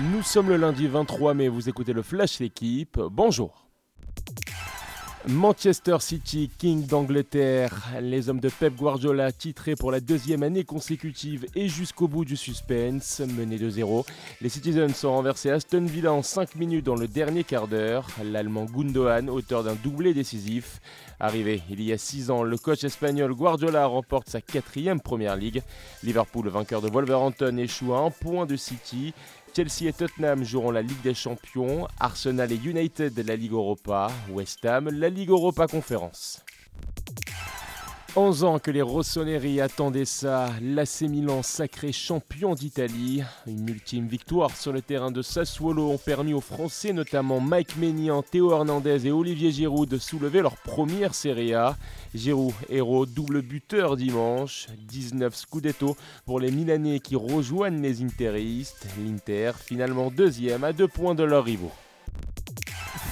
Nous sommes le lundi 23 mai, vous écoutez le Flash L'équipe. Bonjour. Manchester City, King d'Angleterre, les hommes de Pep Guardiola titrés pour la deuxième année consécutive et jusqu'au bout du suspense, menés de 0. Les Citizens sont renversés Aston Villa en 5 minutes dans le dernier quart d'heure. L'Allemand Gundogan, auteur d'un doublé décisif. Arrivé il y a 6 ans, le coach espagnol Guardiola remporte sa quatrième première ligue. Liverpool, vainqueur de Wolverhampton, échoue à un point de City. Chelsea et Tottenham joueront la Ligue des Champions, Arsenal et United la Ligue Europa, West Ham la Ligue Europa Conférence. 11 ans que les Rossoneri attendaient ça, l'AC Milan sacré champion d'Italie. Une ultime victoire sur le terrain de Sassuolo ont permis aux Français, notamment Mike Maignan, Théo Hernandez et Olivier Giroud, de soulever leur première Serie A. Giroud, héros, double buteur dimanche, 19 Scudetto pour les Milanais qui rejoignent les Interistes. L'Inter, finalement deuxième à deux points de leurs rivaux.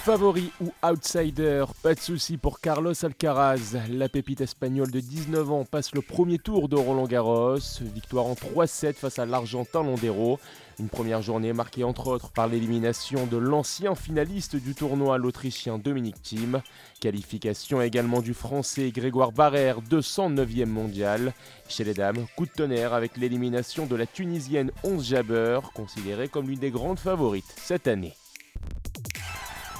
Favori ou outsider, pas de souci pour Carlos Alcaraz. La pépite espagnole de 19 ans passe le premier tour de Roland Garros. Victoire en 3-7 face à l'Argentin Londero. Une première journée marquée entre autres par l'élimination de l'ancien finaliste du tournoi, l'Autrichien Dominique Thiem. Qualification également du Français Grégoire Barrère, 209e mondial. Chez les dames, coup de tonnerre avec l'élimination de la Tunisienne 11 Jabber, considérée comme l'une des grandes favorites cette année.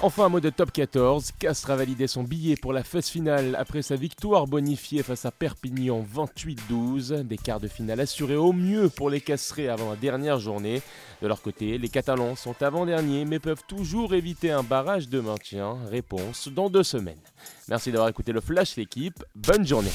Enfin, un mot de top 14. Castres a validé son billet pour la phase finale après sa victoire bonifiée face à Perpignan 28-12. Des quarts de finale assurés au mieux pour les Casserets avant la dernière journée. De leur côté, les Catalans sont avant-derniers mais peuvent toujours éviter un barrage de maintien. Réponse dans deux semaines. Merci d'avoir écouté le Flash l'équipe. Bonne journée.